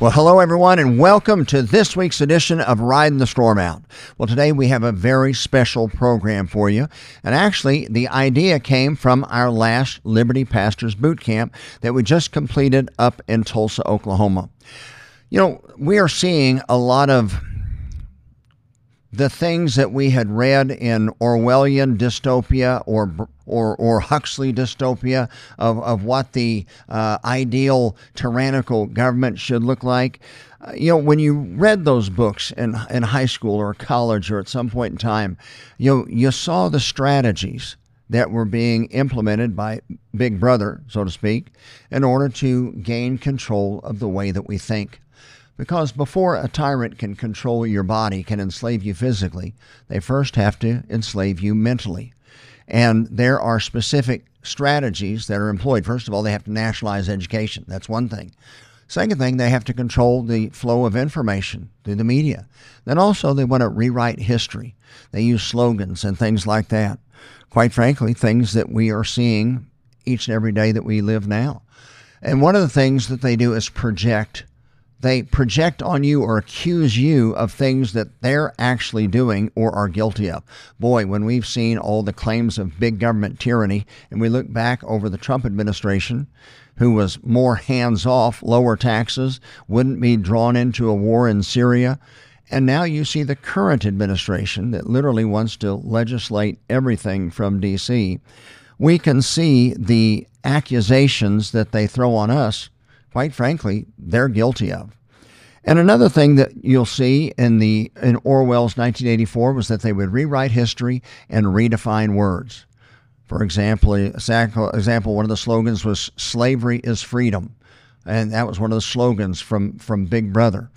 Well, hello everyone, and welcome to this week's edition of Riding the Storm Out. Well, today we have a very special program for you, and actually, the idea came from our last Liberty Pastors Boot Camp that we just completed up in Tulsa, Oklahoma. You know, we are seeing a lot of the things that we had read in Orwellian dystopia or or, or Huxley dystopia of, of what the uh, ideal tyrannical government should look like. Uh, you know, when you read those books in, in high school or college or at some point in time, you know, you saw the strategies that were being implemented by Big Brother, so to speak, in order to gain control of the way that we think. Because before a tyrant can control your body, can enslave you physically, they first have to enslave you mentally. And there are specific strategies that are employed. First of all, they have to nationalize education. That's one thing. Second thing, they have to control the flow of information through the media. Then also, they want to rewrite history. They use slogans and things like that. Quite frankly, things that we are seeing each and every day that we live now. And one of the things that they do is project they project on you or accuse you of things that they're actually doing or are guilty of. Boy, when we've seen all the claims of big government tyranny and we look back over the Trump administration, who was more hands off, lower taxes, wouldn't be drawn into a war in Syria. And now you see the current administration that literally wants to legislate everything from D.C. We can see the accusations that they throw on us quite frankly, they're guilty of. And another thing that you'll see in the in Orwell's 1984 was that they would rewrite history and redefine words. For example, example one of the slogans was "Slavery is freedom," and that was one of the slogans from from Big Brother.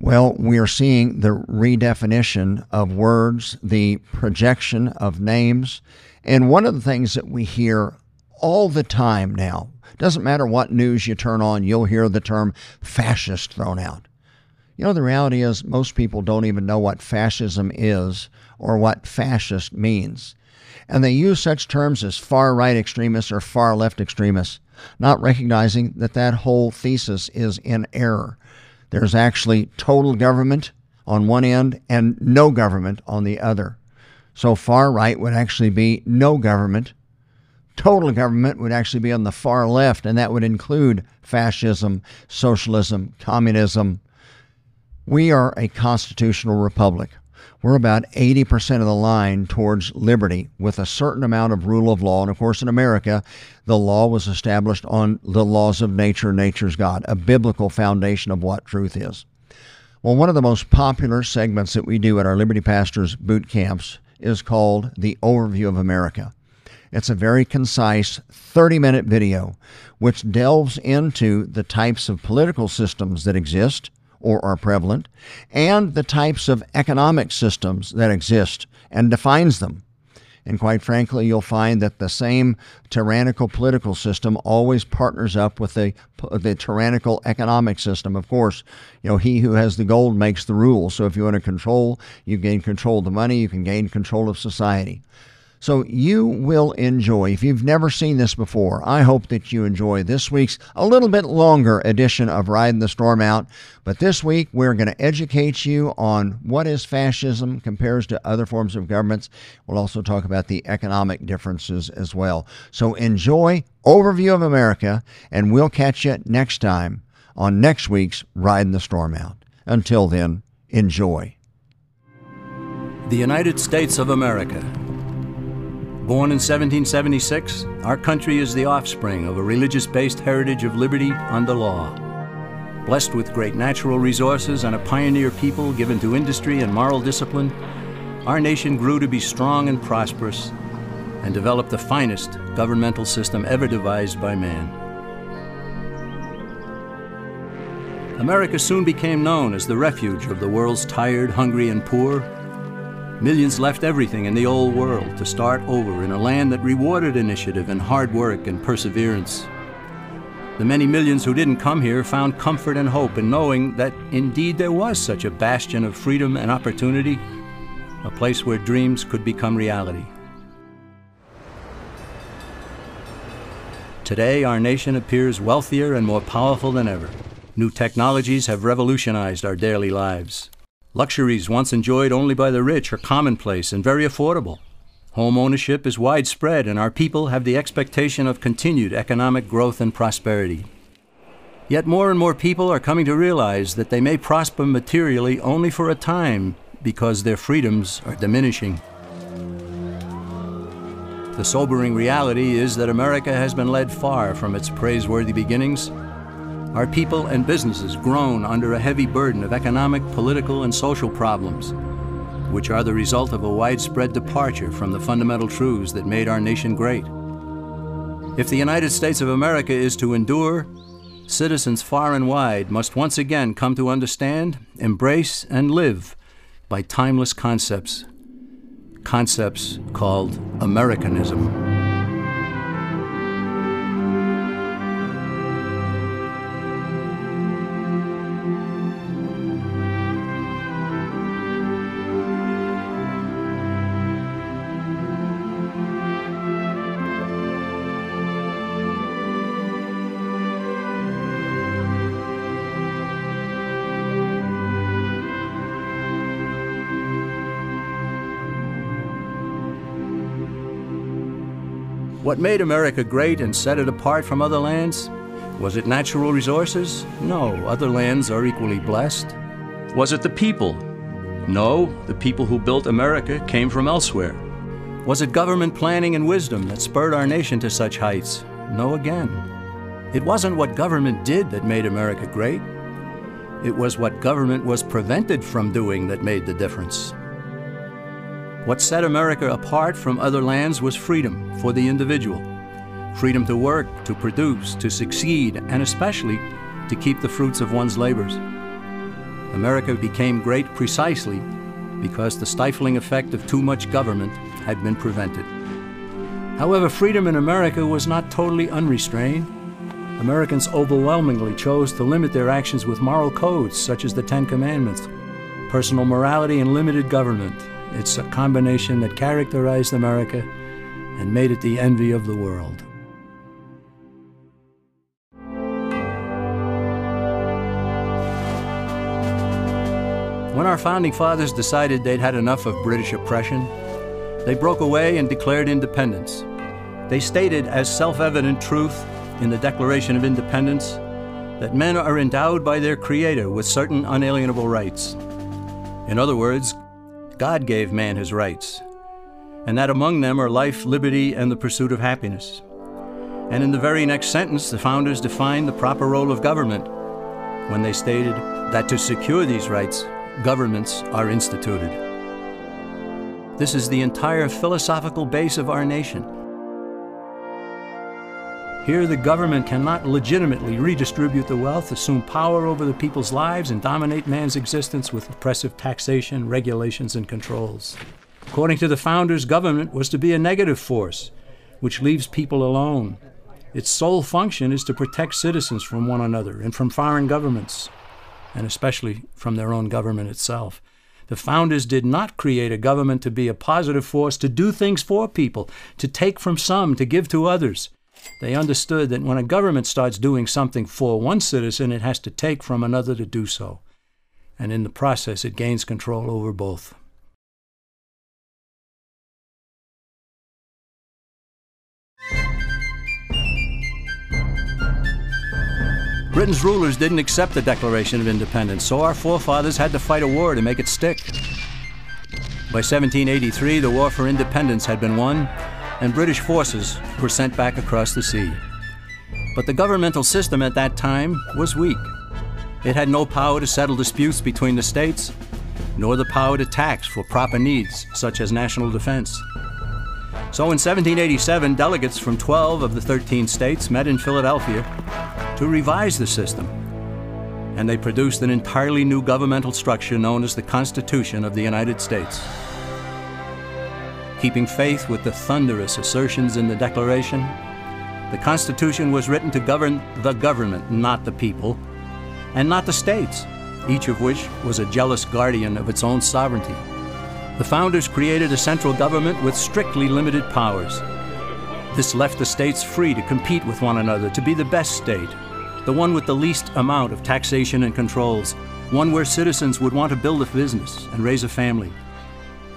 Well, we are seeing the redefinition of words, the projection of names, and one of the things that we hear all the time now doesn't matter what news you turn on, you'll hear the term fascist thrown out. You know, the reality is most people don't even know what fascism is or what fascist means. And they use such terms as far right extremists or far left extremists, not recognizing that that whole thesis is in error. There's actually total government on one end and no government on the other. So far right would actually be no government total government would actually be on the far left, and that would include fascism, socialism, communism. We are a constitutional republic. We're about 80% of the line towards liberty with a certain amount of rule of law. And of course, in America, the law was established on the laws of nature, nature's God, a biblical foundation of what truth is. Well, one of the most popular segments that we do at our Liberty Pastors boot camps is called The Overview of America. It's a very concise 30 minute video which delves into the types of political systems that exist or are prevalent and the types of economic systems that exist and defines them. And quite frankly, you'll find that the same tyrannical political system always partners up with the, the tyrannical economic system. Of course, you know, he who has the gold makes the rules. So if you want to control, you gain control of the money, you can gain control of society. So you will enjoy, if you've never seen this before, I hope that you enjoy this week's a little bit longer edition of Riding the Storm Out. But this week, we're going to educate you on what is fascism compares to other forms of governments. We'll also talk about the economic differences as well. So enjoy Overview of America, and we'll catch you next time on next week's Riding the Storm Out. Until then, enjoy. The United States of America Born in 1776, our country is the offspring of a religious based heritage of liberty under law. Blessed with great natural resources and a pioneer people given to industry and moral discipline, our nation grew to be strong and prosperous and developed the finest governmental system ever devised by man. America soon became known as the refuge of the world's tired, hungry, and poor Millions left everything in the old world to start over in a land that rewarded initiative and hard work and perseverance. The many millions who didn't come here found comfort and hope in knowing that indeed there was such a bastion of freedom and opportunity, a place where dreams could become reality. Today, our nation appears wealthier and more powerful than ever. New technologies have revolutionized our daily lives. Luxuries once enjoyed only by the rich are commonplace and very affordable. Home ownership is widespread, and our people have the expectation of continued economic growth and prosperity. Yet more and more people are coming to realize that they may prosper materially only for a time because their freedoms are diminishing. The sobering reality is that America has been led far from its praiseworthy beginnings. Our people and businesses groan under a heavy burden of economic, political, and social problems, which are the result of a widespread departure from the fundamental truths that made our nation great. If the United States of America is to endure, citizens far and wide must once again come to understand, embrace, and live by timeless concepts, concepts called Americanism. What made America great and set it apart from other lands? Was it natural resources? No, other lands are equally blessed. Was it the people? No, the people who built America came from elsewhere. Was it government planning and wisdom that spurred our nation to such heights? No, again. It wasn't what government did that made America great. It was what government was prevented from doing that made the difference. What set America apart from other lands was freedom for the individual. Freedom to work, to produce, to succeed, and especially to keep the fruits of one's labors. America became great precisely because the stifling effect of too much government had been prevented. However, freedom in America was not totally unrestrained. Americans overwhelmingly chose to limit their actions with moral codes such as the Ten Commandments, personal morality, and limited government, it's a combination that characterized America and made it the envy of the world. When our founding fathers decided they'd had enough of British oppression, they broke away and declared independence. They stated as self evident truth in the Declaration of Independence that men are endowed by their Creator with certain unalienable rights. In other words, God gave man his rights, and that among them are life, liberty, and the pursuit of happiness. And in the very next sentence, the founders defined the proper role of government when they stated that to secure these rights, governments are instituted. This is the entire philosophical base of our nation. Here, the government cannot legitimately redistribute the wealth, assume power over the people's lives, and dominate man's existence with oppressive taxation, regulations, and controls. According to the founders, government was to be a negative force, which leaves people alone. Its sole function is to protect citizens from one another and from foreign governments, and especially from their own government itself. The founders did not create a government to be a positive force, to do things for people, to take from some, to give to others. They understood that when a government starts doing something for one citizen, it has to take from another to do so. And in the process, it gains control over both. Britain's rulers didn't accept the Declaration of Independence, so our forefathers had to fight a war to make it stick. By 1783, the War for Independence had been won, and British forces were sent back across the sea. But the governmental system at that time was weak. It had no power to settle disputes between the states, nor the power to tax for proper needs, such as national defense. So in 1787, delegates from 12 of the 13 states met in Philadelphia to revise the system. And they produced an entirely new governmental structure known as the Constitution of the United States keeping faith with the thunderous assertions in the Declaration. The Constitution was written to govern the government, not the people, and not the states, each of which was a jealous guardian of its own sovereignty. The founders created a central government with strictly limited powers. This left the states free to compete with one another to be the best state, the one with the least amount of taxation and controls, one where citizens would want to build a business and raise a family.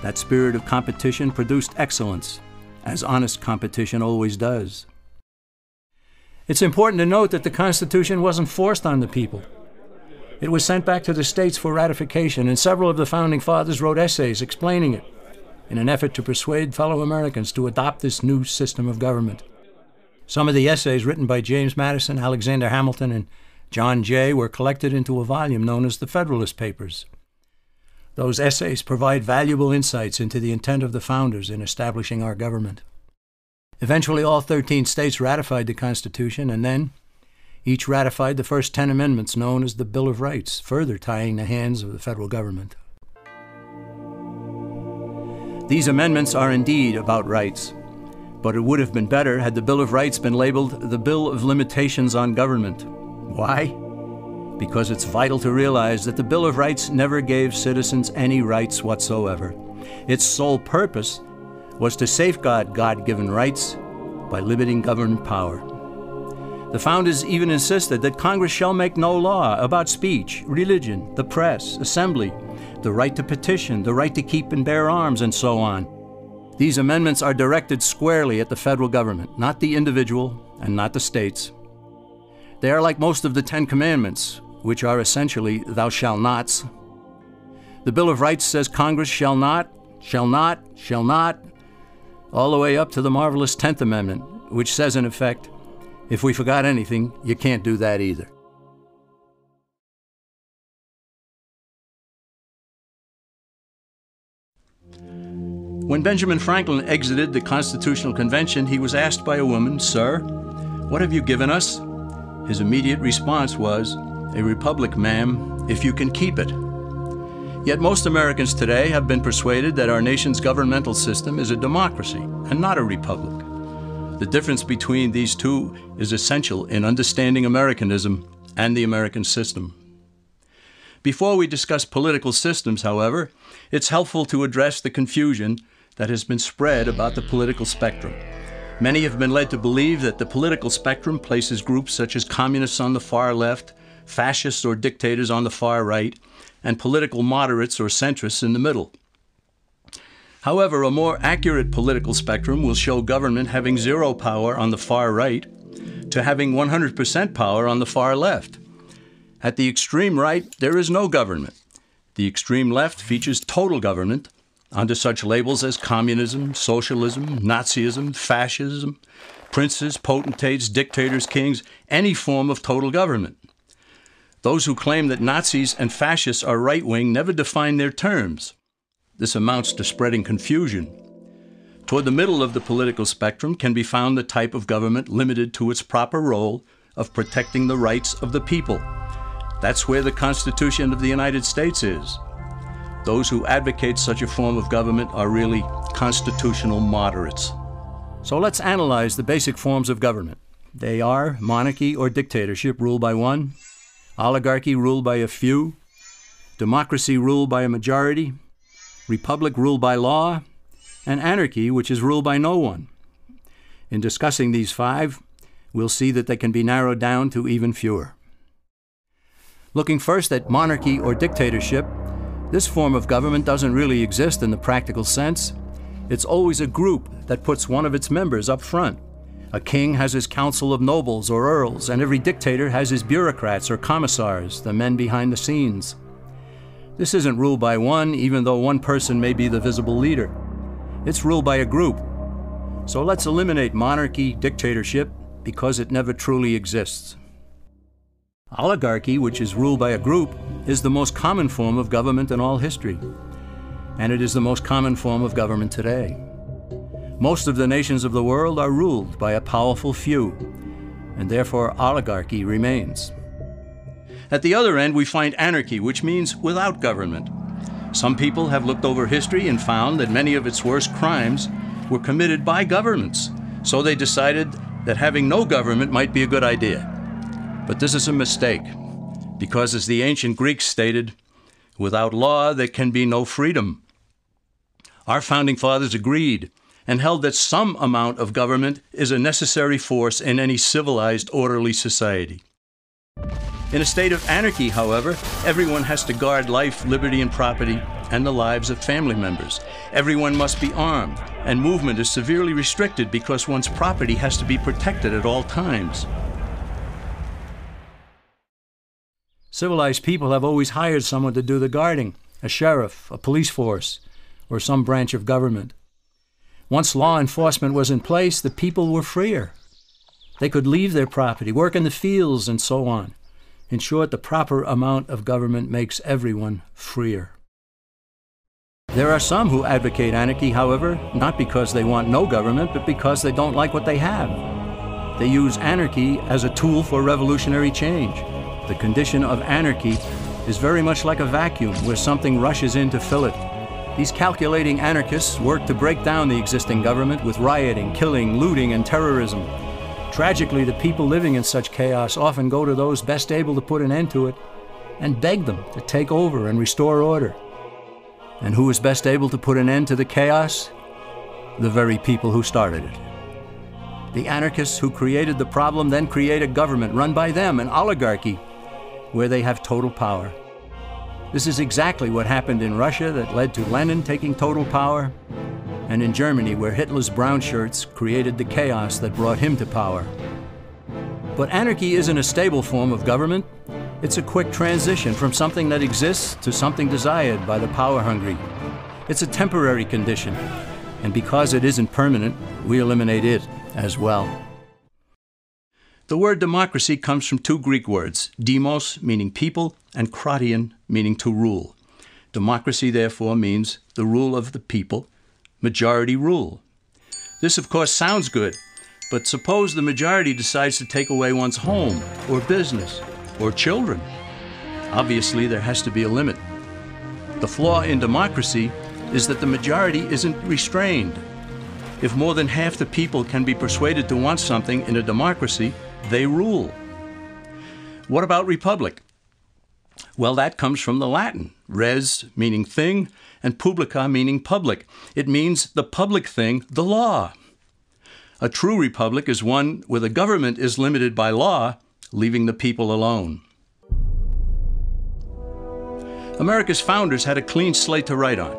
That spirit of competition produced excellence, as honest competition always does. It's important to note that the Constitution wasn't forced on the people. It was sent back to the states for ratification, and several of the founding fathers wrote essays explaining it in an effort to persuade fellow Americans to adopt this new system of government. Some of the essays written by James Madison, Alexander Hamilton, and John Jay were collected into a volume known as the Federalist Papers. Those essays provide valuable insights into the intent of the founders in establishing our government. Eventually, all 13 states ratified the Constitution, and then, each ratified the first 10 amendments known as the Bill of Rights, further tying the hands of the federal government. These amendments are indeed about rights, but it would have been better had the Bill of Rights been labeled the Bill of Limitations on Government. Why? Because it's vital to realize that the Bill of Rights never gave citizens any rights whatsoever. Its sole purpose was to safeguard God given rights by limiting government power. The founders even insisted that Congress shall make no law about speech, religion, the press, assembly, the right to petition, the right to keep and bear arms, and so on. These amendments are directed squarely at the federal government, not the individual and not the states. They are like most of the Ten Commandments, which are essentially thou shalt nots. The Bill of Rights says Congress shall not, shall not, shall not, all the way up to the marvelous Tenth Amendment, which says in effect, if we forgot anything, you can't do that either. When Benjamin Franklin exited the Constitutional Convention, he was asked by a woman, Sir, what have you given us? His immediate response was, A republic, ma'am, if you can keep it. Yet most Americans today have been persuaded that our nation's governmental system is a democracy and not a republic. The difference between these two is essential in understanding Americanism and the American system. Before we discuss political systems, however, it's helpful to address the confusion that has been spread about the political spectrum. Many have been led to believe that the political spectrum places groups such as communists on the far left, fascists or dictators on the far right, and political moderates or centrists in the middle. However, a more accurate political spectrum will show government having zero power on the far right to having 100% power on the far left. At the extreme right, there is no government. The extreme left features total government under such labels as communism, socialism, Nazism, fascism, princes, potentates, dictators, kings, any form of total government. Those who claim that Nazis and fascists are right wing never define their terms. This amounts to spreading confusion. Toward the middle of the political spectrum can be found the type of government limited to its proper role of protecting the rights of the people. That's where the Constitution of the United States is. Those who advocate such a form of government are really constitutional moderates. So let's analyze the basic forms of government. They are monarchy or dictatorship ruled by one, oligarchy ruled by a few, democracy ruled by a majority, republic ruled by law, and anarchy, which is ruled by no one. In discussing these five, we'll see that they can be narrowed down to even fewer. Looking first at monarchy or dictatorship, this form of government doesn't really exist in the practical sense. It's always a group that puts one of its members up front. A king has his council of nobles or earls, and every dictator has his bureaucrats or commissars, the men behind the scenes. This isn't ruled by one, even though one person may be the visible leader. It's ruled by a group. So let's eliminate monarchy, dictatorship, because it never truly exists. Oligarchy, which is ruled by a group, is the most common form of government in all history. And it is the most common form of government today. Most of the nations of the world are ruled by a powerful few, and therefore oligarchy remains. At the other end, we find anarchy, which means without government. Some people have looked over history and found that many of its worst crimes were committed by governments, so they decided that having no government might be a good idea. But this is a mistake, because as the ancient Greeks stated, without law there can be no freedom. Our founding fathers agreed and held that some amount of government is a necessary force in any civilized, orderly society. In a state of anarchy, however, everyone has to guard life, liberty, and property, and the lives of family members. Everyone must be armed, and movement is severely restricted because one's property has to be protected at all times. Civilized people have always hired someone to do the guarding a sheriff, a police force, or some branch of government. Once law enforcement was in place, the people were freer. They could leave their property, work in the fields, and so on. In short, the proper amount of government makes everyone freer. There are some who advocate anarchy, however, not because they want no government, but because they don't like what they have. They use anarchy as a tool for revolutionary change. The condition of anarchy is very much like a vacuum where something rushes in to fill it. These calculating anarchists work to break down the existing government with rioting, killing, looting, and terrorism. Tragically, the people living in such chaos often go to those best able to put an end to it and beg them to take over and restore order. And who is best able to put an end to the chaos? The very people who started it. The anarchists who created the problem then create a government run by them, an oligarchy, where they have total power. This is exactly what happened in Russia that led to Lenin taking total power, and in Germany, where Hitler's brown shirts created the chaos that brought him to power. But anarchy isn't a stable form of government. It's a quick transition from something that exists to something desired by the power hungry. It's a temporary condition, and because it isn't permanent, we eliminate it as well. The word democracy comes from two Greek words, demos, meaning people, and kratein, meaning to rule. Democracy, therefore, means the rule of the people, majority rule. This, of course, sounds good, but suppose the majority decides to take away one's home, or business, or children. Obviously, there has to be a limit. The flaw in democracy is that the majority isn't restrained. If more than half the people can be persuaded to want something in a democracy, they rule. What about republic? Well, that comes from the Latin res meaning thing, and publica meaning public. It means the public thing, the law. A true republic is one where the government is limited by law, leaving the people alone. America's founders had a clean slate to write on.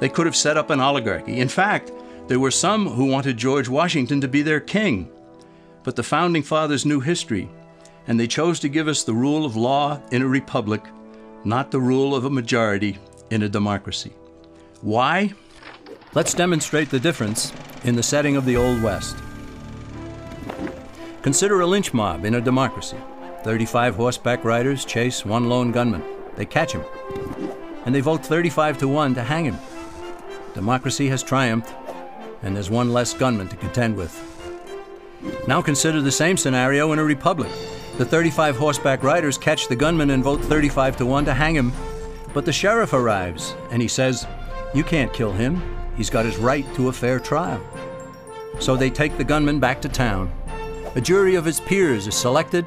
They could have set up an oligarchy. In fact, there were some who wanted George Washington to be their king. But the founding fathers knew history, and they chose to give us the rule of law in a republic, not the rule of a majority in a democracy. Why? Let's demonstrate the difference in the setting of the Old West. Consider a lynch mob in a democracy. 35 horseback riders chase one lone gunman. They catch him, and they vote 35 to 1 to hang him. Democracy has triumphed, and there's one less gunman to contend with. Now consider the same scenario in a republic. The 35 horseback riders catch the gunman and vote 35 to 1 to hang him. But the sheriff arrives and he says, You can't kill him. He's got his right to a fair trial. So they take the gunman back to town. A jury of his peers is selected,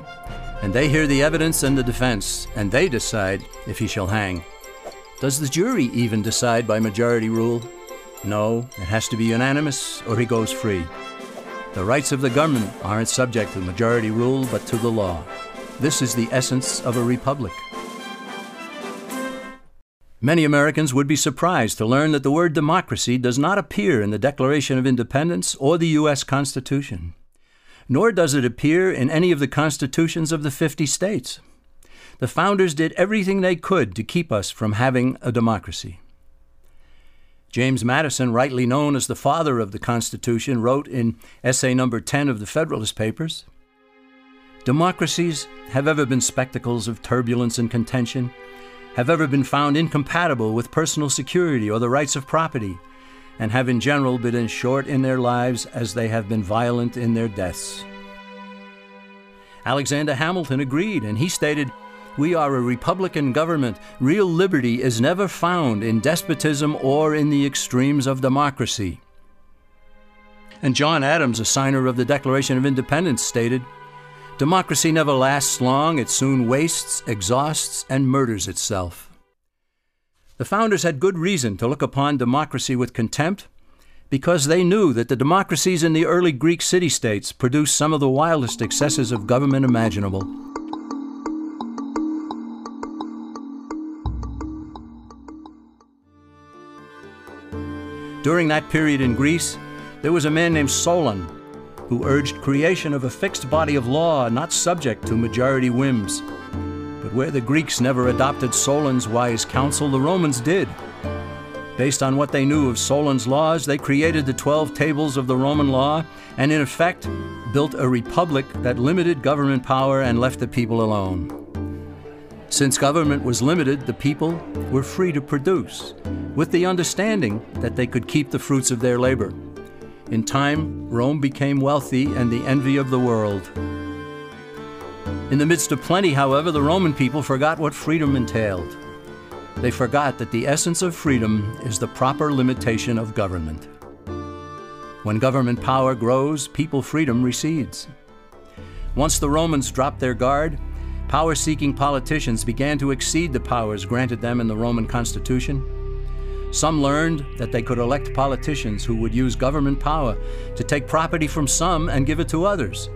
and they hear the evidence and the defense, and they decide if he shall hang. Does the jury even decide by majority rule? No, it has to be unanimous or he goes free. The rights of the government aren't subject to majority rule but to the law. This is the essence of a republic. Many Americans would be surprised to learn that the word democracy does not appear in the Declaration of Independence or the U.S. Constitution, nor does it appear in any of the constitutions of the 50 states. The founders did everything they could to keep us from having a democracy. James Madison, rightly known as the father of the Constitution, wrote in essay number 10 of the Federalist Papers Democracies have ever been spectacles of turbulence and contention have ever been found incompatible with personal security or the rights of property, and have in general been as short in their lives as they have been violent in their deaths. Alexander Hamilton agreed, and he stated, We are a republican government. Real liberty is never found in despotism or in the extremes of democracy. And John Adams, a signer of the Declaration of Independence, stated, Democracy never lasts long, it soon wastes, exhausts, and murders itself. The founders had good reason to look upon democracy with contempt because they knew that the democracies in the early Greek city states produced some of the wildest excesses of government imaginable. During that period in Greece, there was a man named Solon who urged creation of a fixed body of law not subject to majority whims. But where the Greeks never adopted Solon's wise counsel, the Romans did. Based on what they knew of Solon's laws, they created the 12 tables of the Roman law and, in effect, built a republic that limited government power and left the people alone. Since government was limited, the people were free to produce, with the understanding that they could keep the fruits of their labor. In time, Rome became wealthy and the envy of the world. In the midst of plenty, however, the Roman people forgot what freedom entailed. They forgot that the essence of freedom is the proper limitation of government. When government power grows, people freedom recedes. Once the Romans dropped their guard, power seeking politicians began to exceed the powers granted them in the Roman constitution. Some learned that they could elect politicians who would use government power to take property from some and give it to others.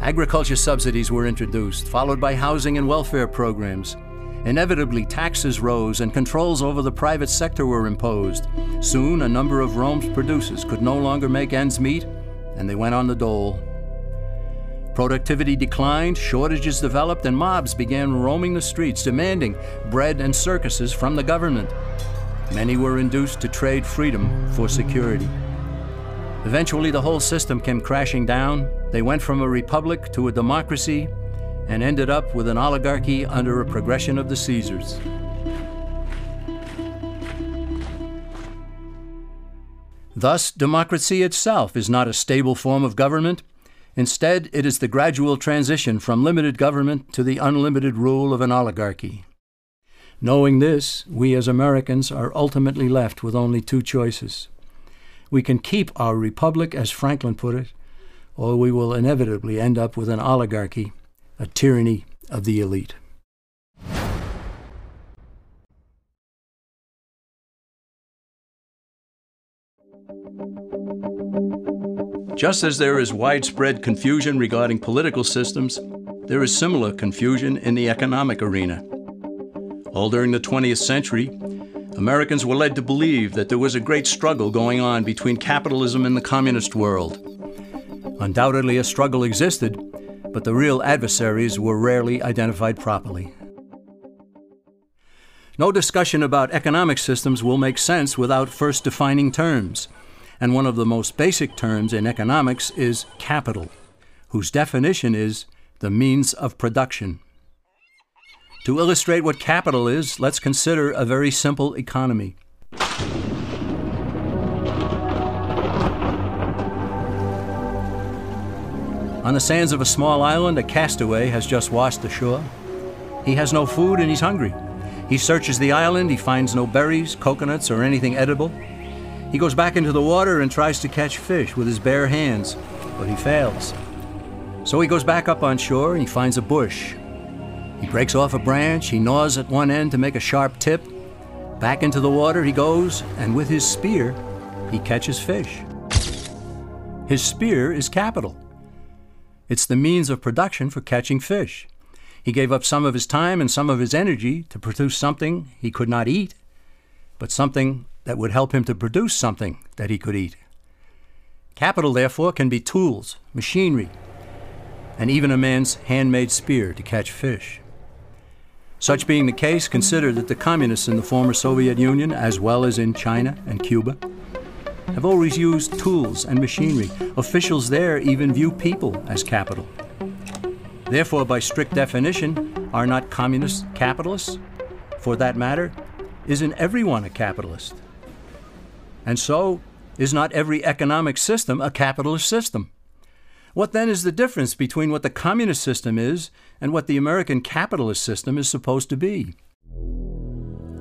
Agriculture subsidies were introduced, followed by housing and welfare programs. Inevitably, taxes rose and controls over the private sector were imposed. Soon, a number of Rome's producers could no longer make ends meet, and they went on the dole. Productivity declined, shortages developed, and mobs began roaming the streets demanding bread and circuses from the government. Many were induced to trade freedom for security. Eventually, the whole system came crashing down. They went from a republic to a democracy and ended up with an oligarchy under a progression of the Caesars. Thus, democracy itself is not a stable form of government. Instead, it is the gradual transition from limited government to the unlimited rule of an oligarchy. Knowing this, we as Americans are ultimately left with only two choices. We can keep our republic, as Franklin put it, or we will inevitably end up with an oligarchy, a tyranny of the elite. Just as there is widespread confusion regarding political systems, there is similar confusion in the economic arena. All during the 20th century, Americans were led to believe that there was a great struggle going on between capitalism and the communist world. Undoubtedly, a struggle existed, but the real adversaries were rarely identified properly. No discussion about economic systems will make sense without first defining terms and one of the most basic terms in economics is capital, whose definition is the means of production. To illustrate what capital is, let's consider a very simple economy. On the sands of a small island, a castaway has just washed ashore. He has no food and he's hungry. He searches the island, he finds no berries, coconuts, or anything edible. He goes back into the water and tries to catch fish with his bare hands, but he fails. So he goes back up on shore and he finds a bush. He breaks off a branch, he gnaws at one end to make a sharp tip. Back into the water he goes, and with his spear, he catches fish. His spear is capital. It's the means of production for catching fish. He gave up some of his time and some of his energy to produce something he could not eat, but something that would help him to produce something that he could eat. Capital, therefore, can be tools, machinery, and even a man's handmade spear to catch fish. Such being the case, consider that the communists in the former Soviet Union, as well as in China and Cuba, have always used tools and machinery. Officials there even view people as capital. Therefore, by strict definition, are not communists capitalists? For that matter, isn't everyone a capitalist? And so, is not every economic system a capitalist system? What then is the difference between what the communist system is and what the American capitalist system is supposed to be?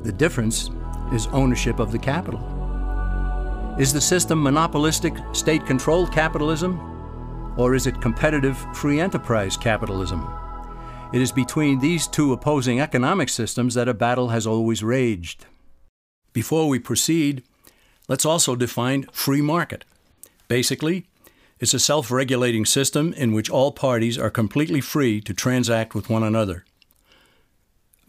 The difference is ownership of the capital. Is the system monopolistic, state controlled capitalism? Or is it competitive, free enterprise capitalism? It is between these two opposing economic systems that a battle has always raged. Before we proceed, Let's also define free market. Basically, it's a self regulating system in which all parties are completely free to transact with one another.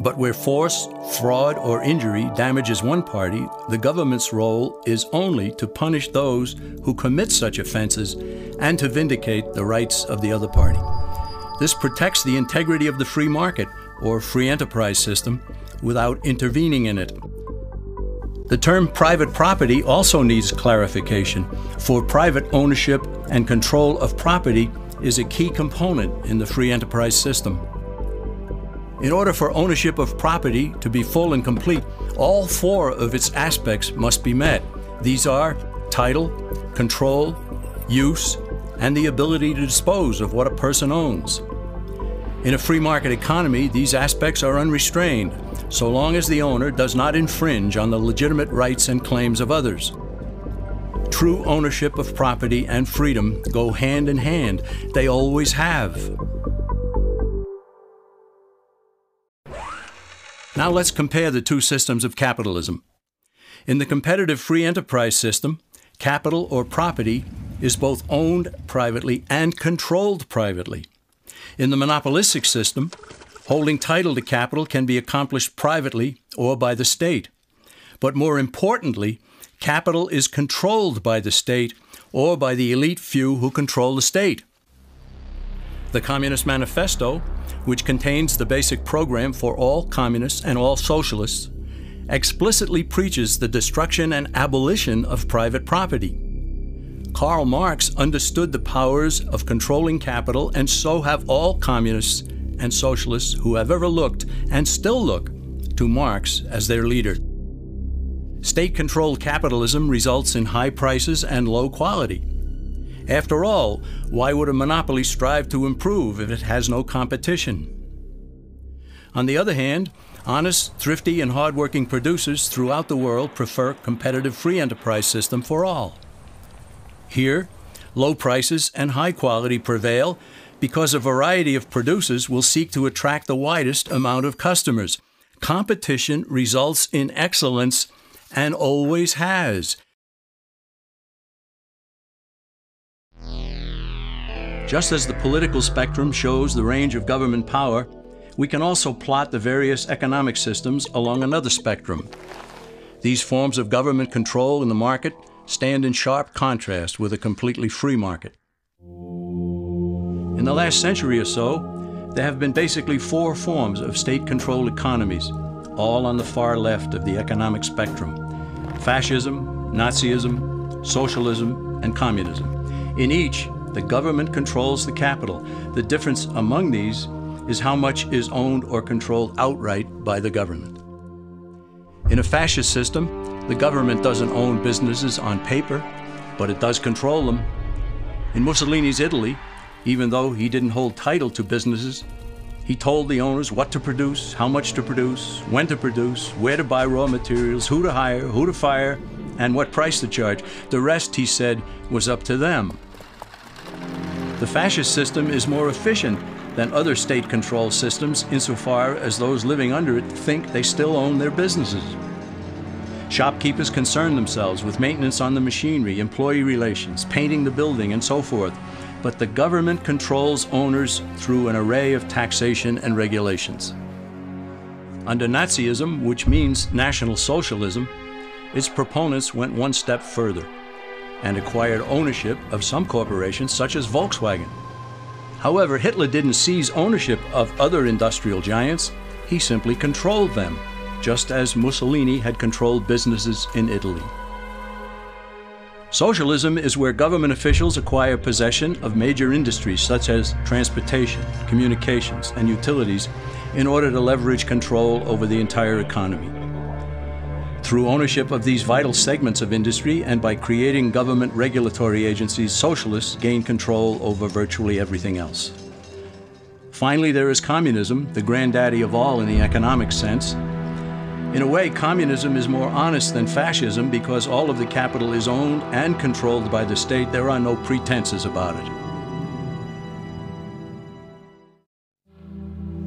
But where force, fraud, or injury damages one party, the government's role is only to punish those who commit such offenses and to vindicate the rights of the other party. This protects the integrity of the free market or free enterprise system without intervening in it. The term private property also needs clarification, for private ownership and control of property is a key component in the free enterprise system. In order for ownership of property to be full and complete, all four of its aspects must be met. These are title, control, use, and the ability to dispose of what a person owns. In a free market economy, these aspects are unrestrained, so long as the owner does not infringe on the legitimate rights and claims of others. True ownership of property and freedom go hand in hand. They always have. Now let's compare the two systems of capitalism. In the competitive free enterprise system, capital or property is both owned privately and controlled privately. In the monopolistic system, holding title to capital can be accomplished privately or by the state. But more importantly, capital is controlled by the state or by the elite few who control the state. The Communist Manifesto, which contains the basic program for all communists and all socialists, explicitly preaches the destruction and abolition of private property. Karl Marx understood the powers of controlling capital, and so have all communists and socialists who have ever looked and still look to Marx as their leader. State controlled capitalism results in high prices and low quality. After all, why would a monopoly strive to improve if it has no competition? On the other hand, honest, thrifty, and hardworking producers throughout the world prefer competitive free enterprise system for all. Here, low prices and high quality prevail because a variety of producers will seek to attract the widest amount of customers. Competition results in excellence and always has. Just as the political spectrum shows the range of government power, we can also plot the various economic systems along another spectrum. These forms of government control in the market stand in sharp contrast with a completely free market. In the last century or so, there have been basically four forms of state controlled economies, all on the far left of the economic spectrum fascism, Nazism, socialism, and communism. In each, the government controls the capital. The difference among these is how much is owned or controlled outright by the government. In a fascist system, the government doesn't own businesses on paper, but it does control them. In Mussolini's Italy, even though he didn't hold title to businesses, he told the owners what to produce, how much to produce, when to produce, where to buy raw materials, who to hire, who to fire, and what price to charge. The rest, he said, was up to them. The fascist system is more efficient than other state control systems insofar as those living under it think they still own their businesses. Shopkeepers concern themselves with maintenance on the machinery, employee relations, painting the building, and so forth. But the government controls owners through an array of taxation and regulations. Under Nazism, which means National Socialism, its proponents went one step further and acquired ownership of some corporations such as Volkswagen. However, Hitler didn't seize ownership of other industrial giants, he simply controlled them just as Mussolini had controlled businesses in Italy. Socialism is where government officials acquire possession of major industries such as transportation, communications, and utilities in order to leverage control over the entire economy. Through ownership of these vital segments of industry and by creating government regulatory agencies, socialists gain control over virtually everything else. Finally, there is communism, the granddaddy of all in the economic sense, in a way, communism is more honest than fascism because all of the capital is owned and controlled by the state. There are no pretenses about it.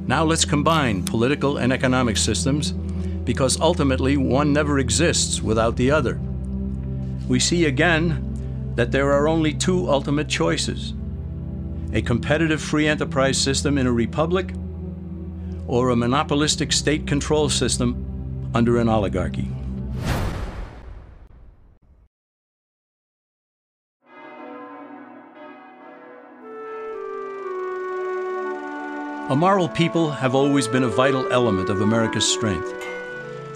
Now let's combine political and economic systems because ultimately one never exists without the other. We see again that there are only two ultimate choices a competitive free enterprise system in a republic or a monopolistic state control system under an oligarchy. A moral people have always been a vital element of America's strength.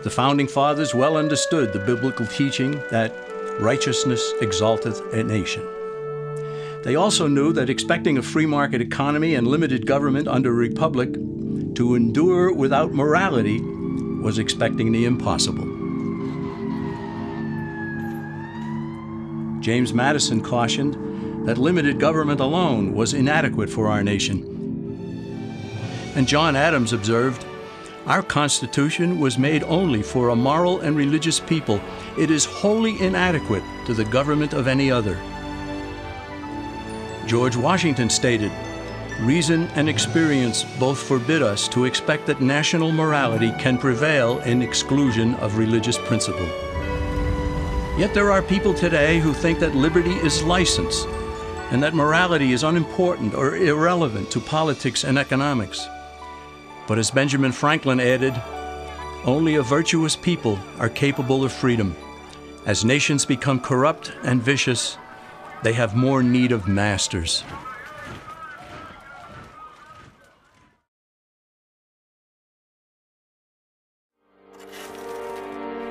The Founding Fathers well understood the biblical teaching that righteousness exalteth a nation. They also knew that expecting a free market economy and limited government under a republic to endure without morality was expecting the impossible. James Madison cautioned that limited government alone was inadequate for our nation and John Adams observed, Our Constitution was made only for a moral and religious people. It is wholly inadequate to the government of any other. George Washington stated, Reason and experience both forbid us to expect that national morality can prevail in exclusion of religious principle. Yet there are people today who think that liberty is license and that morality is unimportant or irrelevant to politics and economics. But as Benjamin Franklin added, only a virtuous people are capable of freedom. As nations become corrupt and vicious, they have more need of masters.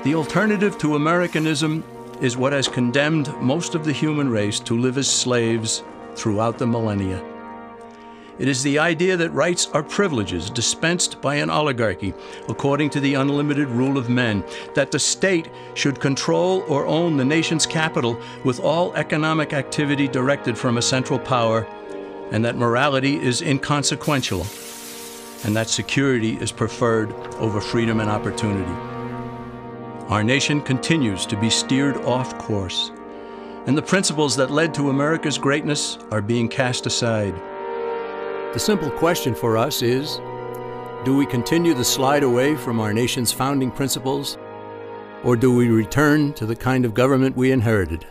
The alternative to Americanism is what has condemned most of the human race to live as slaves throughout the millennia. It is the idea that rights are privileges dispensed by an oligarchy according to the unlimited rule of men, that the state should control or own the nation's capital with all economic activity directed from a central power, and that morality is inconsequential, and that security is preferred over freedom and opportunity. Our nation continues to be steered off course, and the principles that led to America's greatness are being cast aside. The simple question for us is do we continue the slide away from our nation's founding principles, or do we return to the kind of government we inherited?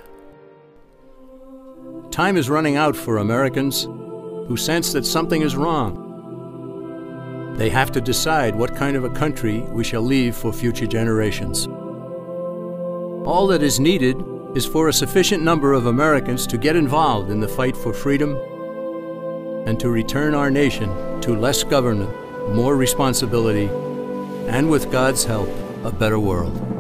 Time is running out for Americans who sense that something is wrong. They have to decide what kind of a country we shall leave for future generations. All that is needed is for a sufficient number of Americans to get involved in the fight for freedom and to return our nation to less government, more responsibility, and with God's help, a better world.